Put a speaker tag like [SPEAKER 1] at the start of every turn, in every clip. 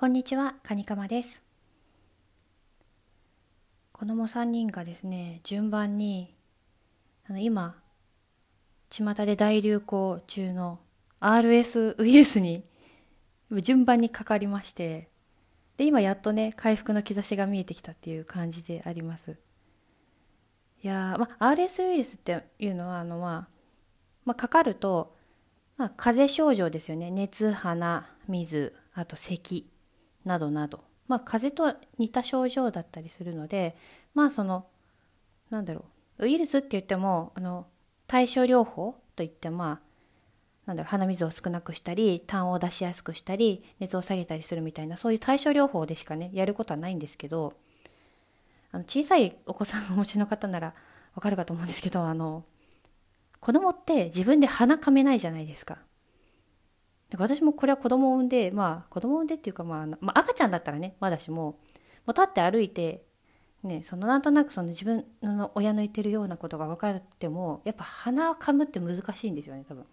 [SPEAKER 1] こんにちは、カニカマです。子供3人がですね、順番に、あの今、巷で大流行中の RS ウイルスに順番にかかりまして、で、今やっとね、回復の兆しが見えてきたっていう感じであります。いや、ま、RS ウイルスっていうのは、あの、まあ、ま、かかると、まあ、風邪症状ですよね。熱、鼻、水、あと咳などなど。まあ、風邪と似た症状だったりするので、まあ、その、なんだろう。ウイルスって言っても、あの、対症療法といって、まあ、なんだろう、鼻水を少なくしたり、痰を出しやすくしたり、熱を下げたりするみたいな、そういう対症療法でしかね、やることはないんですけど、あの小さいお子さんをお持ちの方ならわかるかと思うんですけど、あの、子供って自分で鼻かめないじゃないですか。だから私もこれは子供を産んで、まあ子供を産んでっていうか、まあ、まあ、赤ちゃんだったらね、まだしも、もう立って歩いて、ね、そのなんとなくその自分の親の言ってるようなことが分かっても、やっぱ鼻をかむって難しいんですよね、多分。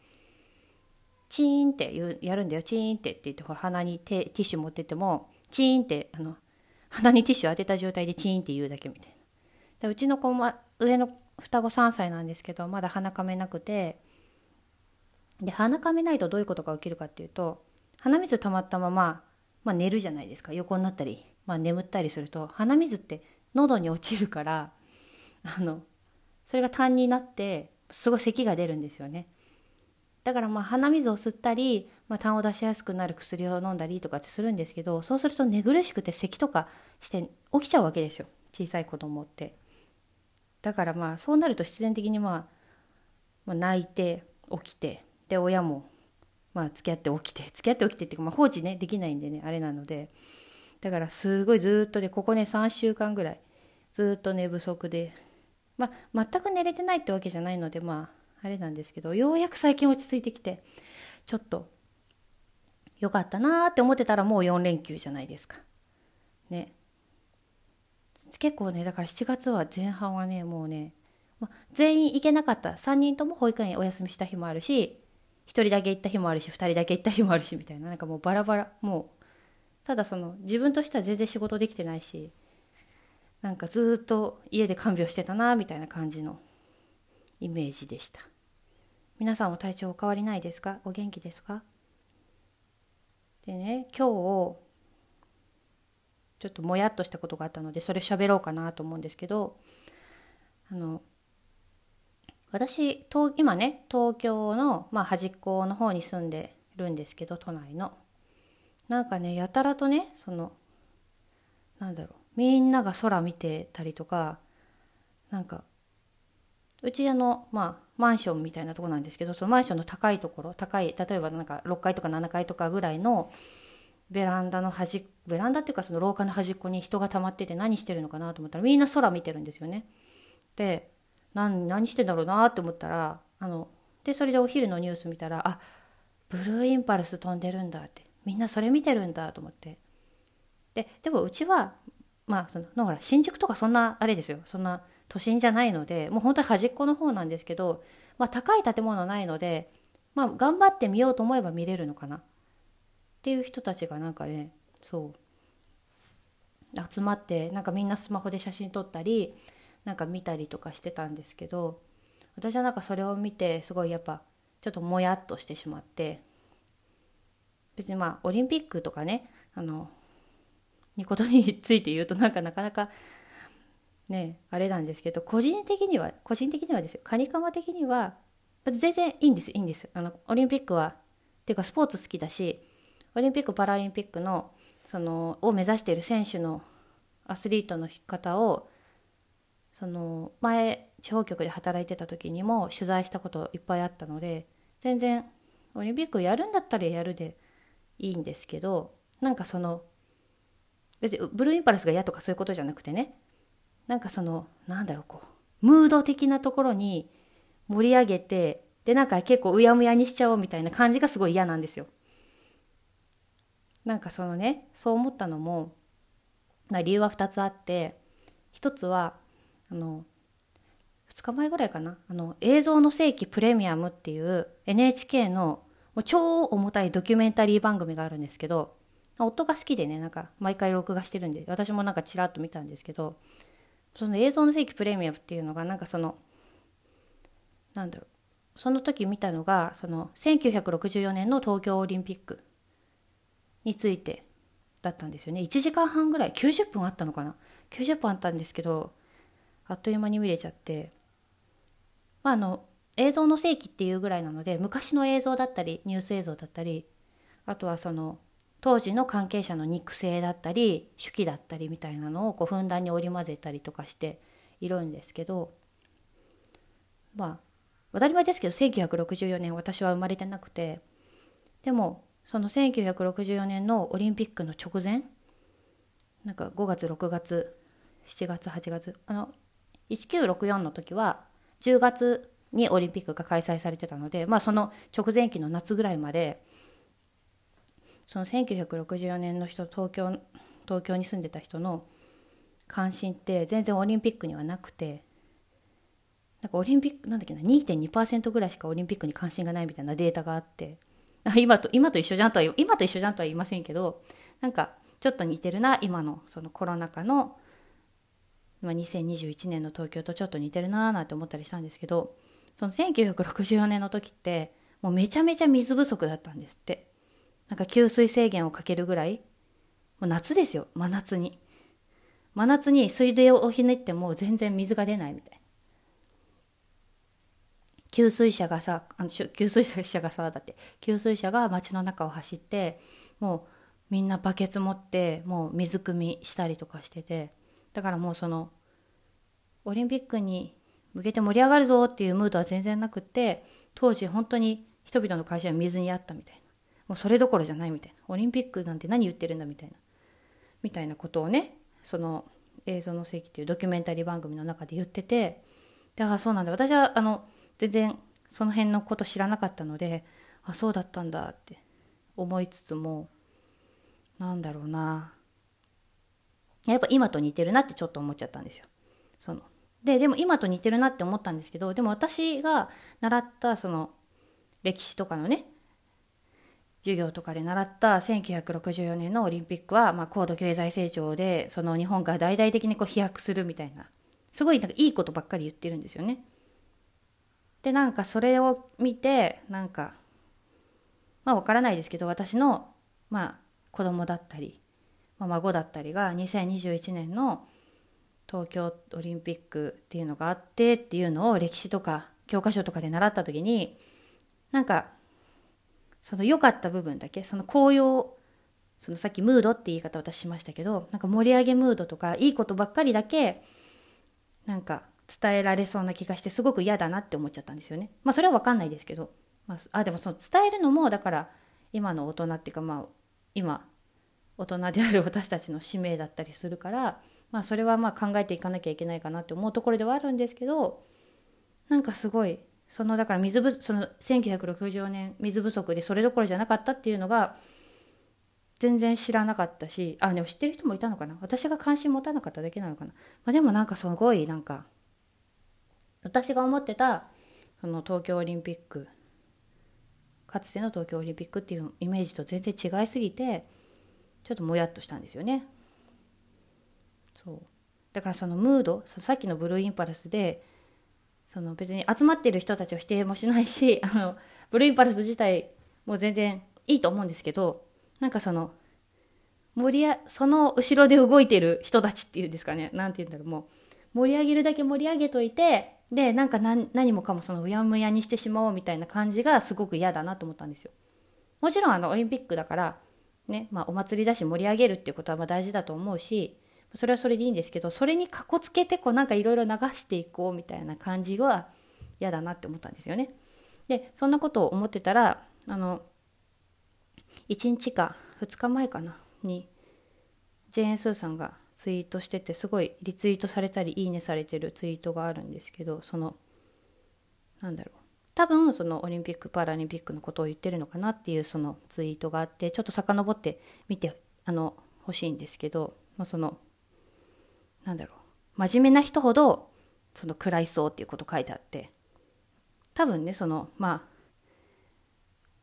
[SPEAKER 1] チーンってやるんだよ、チーンってって言って、ほら鼻にテティッシュ持ってても、チーンって、あの、鼻にティッシュ当てた状態でチーンって言うだけみたいな。でうちの子も上の双子3歳なんですけどまだ鼻かめなくてで鼻かめないとどういうことが起きるかっていうと鼻水溜まったまま、まあ、寝るじゃないですか。横になったり、まあ、眠ったりすると鼻水って喉に落ちるからあのそれが痰になってすごい咳が出るんですよね。だからまあ鼻水を吸ったり、まあ、痰を出しやすくなる薬を飲んだりとかってするんですけどそうすると寝苦しくて咳とかして起きちゃうわけですよ。小さい子供って。だからまあそうなると必然的にまあ、まあ、泣いて起きてで親もまあ付き合って起きて 付き合って起きてっていうか、まあ、放置ねできないんでねあれなので。だからすごいずっとねここね3週間ぐらいずっと寝不足で。まあ全く寝れてないってわけじゃないのでまああれなんですけどようやく最近落ち着いてきてちょっとよかったなーって思ってたらもう4連休じゃないですか。ね。結構ねだから7月は前半はねもうね、ま、全員行けなかった。3人とも保育園お休みした日もあるし1人だけ行った日もあるし2人だけ行った日もあるしみたいな。なんかもうバラバラ。もうただその自分としては全然仕事できてないしなんかずっと家で看病してたなみたいな感じのイメージでした。皆さんも体調お変わりないですか？お元気ですか？でね今日ちょっともやっとしたことがあったのでそれ喋ろうかなと思うんですけどあの私東今ね東京の、まあ、端っこの方に住んでるんですけど都内のなんかねやたらとねそのなんだろうみんなが空見てたりとかなんかうちあのまあマンションみたいなとこなんですけどそのマンションの高いところ高い例えばなんか6階とか7階とかぐらいのベランダの端ベランダっていうかその廊下の端っこに人が溜まってて何してるのかなと思ったらみんな空見てるんですよね。で何何してんだろうなって思ったらあのでそれでお昼のニュース見たらあブルーインパルス飛んでるんだってみんなそれ見てるんだと思って。ででもうちはまあそのほら新宿とかそんなあれですよ。そんな都心じゃないのでもう本当に端っこの方なんですけど、まあ、高い建物ないので、まあ、頑張ってみようと思えば見れるのかな。っていう人たちがなんかねそう集まってなんかみんなスマホで写真撮ったりなんか見たりとかしてたんですけど私はなんかそれを見てすごいやっぱちょっともやっとしてしまって別にまあオリンピックとかねあのにことについて言うとなんかなかなかねあれなんですけど個人的には個人的にはですよ。カニカマ的には全然いいんですいいんです。あのオリンピックはっていうかスポーツ好きだしオリンピック・パラリンピックのそのを目指している選手のアスリートの方をその前地方局で働いてた時にも取材したこといっぱいあったので全然オリンピックやるんだったらやるでいいんですけどなんかその別にブルーインパルスが嫌とかそういうことじゃなくてねなんかそのなんだろうこうムード的なところに盛り上げてでなんか結構うやむやにしちゃおうみたいな感じがすごい嫌なんですよ。なんかそのねそう思ったのも理由は2つあって1つはあの2日前ぐらいかな。あの映像の世紀プレミアムっていう NHK のもう超重たいドキュメンタリー番組があるんですけど夫が好きでねなんか毎回録画してるんで私もなんかちらっと見たんですけどその映像の世紀プレミアムっていうのがなんかそのなんだろうその時見たのがその1964年の東京オリンピックについてだったんですよね。1時間半ぐらい90分あったのかな。90分あったんですけどあっという間に見れちゃって。まああの映像の世紀っていうぐらいなので昔の映像だったりニュース映像だったりあとはその当時の関係者の肉声だったり手記だったりみたいなのをこうふんだんに織り交ぜたりとかしているんですけどまあ当たり前ですけど1964年私は生まれてなくてでもその1964年のオリンピックの直前なんか5月6月7月8月あの1964の時は10月にオリンピックが開催されてたのでまあその直前期の夏ぐらいまでその1964年の人東京東京に住んでた人の関心って全然オリンピックにはなくてなんかオリンピックなんだっけな2.2%ぐらいしかオリンピックに関心がないみたいなデータがあって今と今と一緒じゃんとは今と一緒じゃんとは言いませんけどなんかちょっと似てるな今のそのコロナ禍の、まあ、2021年の東京とちょっと似てるなーなんて思ったりしたんですけどその1964年の時ってもうめちゃめちゃ水不足だったんですって。なんか給水制限をかけるぐらいもう夏ですよ真夏に。真夏に水田をひねっても全然水が出ないみたい給水車がさあの給水車がさだって給水車が街の中を走ってもうみんなバケツ持ってもう水汲みしたりとかしててだからもうそのオリンピックに向けて盛り上がるぞっていうムードは全然なくって当時本当に人々の会社は水にあったみたいな。もうそれどころじゃないみたいな。オリンピックなんて何言ってるんだみたいな。みたいなことをねその映像の世紀っていうドキュメンタリー番組の中で言ってて。だからそうなんだ。私はあの全然その辺のこと知らなかったのであそうだったんだって思いつつもなんだろうな。やっぱ今と似てるなってちょっと思っちゃったんですよ。そのででも今と似てるなって思ったんですけどでも私が習ったその歴史とかのね授業とかで習った1964年のオリンピックは、まあ、高度経済成長でその日本が大々的にこう飛躍するみたいなすごいなんかいいことばっかり言ってるんですよね。でなんかそれを見てなんかまあ分からないですけど私のまあ子供だったり、まあ、孫だったりが2021年の東京オリンピックっていうのがあってっていうのを歴史とか教科書とかで習った時になんかその良かった部分だけその紅葉そのさっきムードって言い方私しましたけどなんか盛り上げムードとかいいことばっかりだけなんか伝えられそうな気がしてすごく嫌だなって思っちゃったんですよね。まあそれは分かんないですけど、まあ、あでもその伝えるのもだから今の大人っていうかまあ今大人である私たちの使命だったりするから、まあ、それはまあ考えていかなきゃいけないかなって思うところではあるんですけどなんかすごいそのだから水不その1964年水不足でそれどころじゃなかったっていうのが全然知らなかったしあでも知ってる人もいたのかな？私が関心持たなかっただけなのかな、まあ、でもなんかすごいなんか私が思ってたその東京オリンピックかつての東京オリンピックっていうイメージと全然違いすぎてちょっともやっとしたんですよね。そうだからそのムードさっきのブルーインパルスでその別に集まってる人たちを否定もしないし あのブルーインパルス自体も全然いいと思うんですけどなんかその盛りやその後ろで動いてる人たちっていうんですかね何て言うんだろうもう盛り上げるだけ盛り上げといてでなんか何何もかもそのうやむやにしてしまおうみたいな感じがすごく嫌だなと思ったんですよ。もちろんあのオリンピックだからね、まあ、お祭りだし盛り上げるっていうことはまあ大事だと思うしそれはそれでいいんですけどそれにかこつけてこうなんかいろいろ流していこうみたいな感じは嫌だなって思ったんですよね。でそんなことを思ってたらあの1日か2日前かなにジェーン・スーさんがツイートしててすごいリツイートされたりいいねされてるツイートがあるんですけどそのなんだろう多分そのオリンピック・パラリンピックのことを言ってるのかなっていうそのツイートがあってちょっと遡って見てあの欲しいんですけど、まあ、そのなんだろう真面目な人ほどその暗いそうっていうこと書いてあって多分ねそのま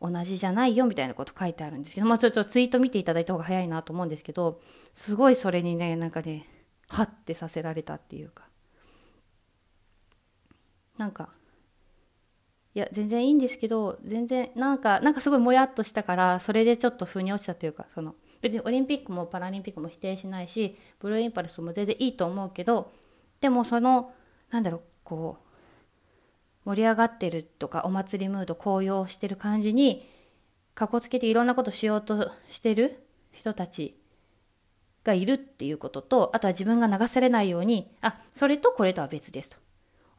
[SPEAKER 1] あ同じじゃないよみたいなこと書いてあるんですけど、まあ、ちょっとツイート見ていただいた方が早いなと思うんですけどすごいそれにねなんかねハッてさせられたっていうか。なんかいや全然いいんですけど全然なんかなんかすごいもやっとしたからそれでちょっと腑に落ちたというかその別にオリンピックもパラリンピックも否定しないしブルーインパルスも全然いいと思うけどでもそのなんだろうこう盛り上がってるとかお祭りムード高揚してる感じにかこつけていろんなことしようとしてる人たちがいるっていうこととあとは自分が流されないようにあそれとこれとは別ですと。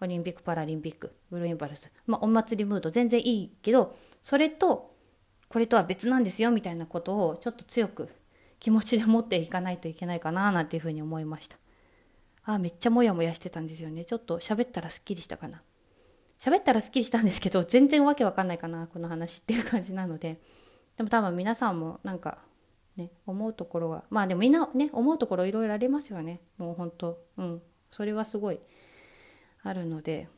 [SPEAKER 1] オリンピック・パラリンピックブルーインパルス、まあ、お祭りムード全然いいけどそれとこれとは別なんですよみたいなことをちょっと強く気持ちで持っていかないといけないかななんていうふうに思いました。ああめっちゃモヤモヤしてたんですよね。ちょっと喋ったらすっきりしたかな。喋ったらすっきりしたんですけど全然わけわかんないかなこの話っていう感じなので。でも多分皆さんもなんかね思うところはまあでもみんなね思うところいろいろありますよね。もう本当うん。それはすごいあるので、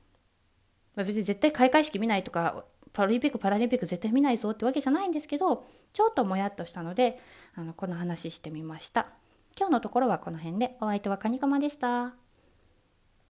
[SPEAKER 1] まあ、別に絶対開会式見ないとかパラリンピック・パラリンピック絶対見ないぞってわけじゃないんですけどちょっともやっとしたのであのこの話してみました。今日のところはこの辺で。お相手はカニカマでした。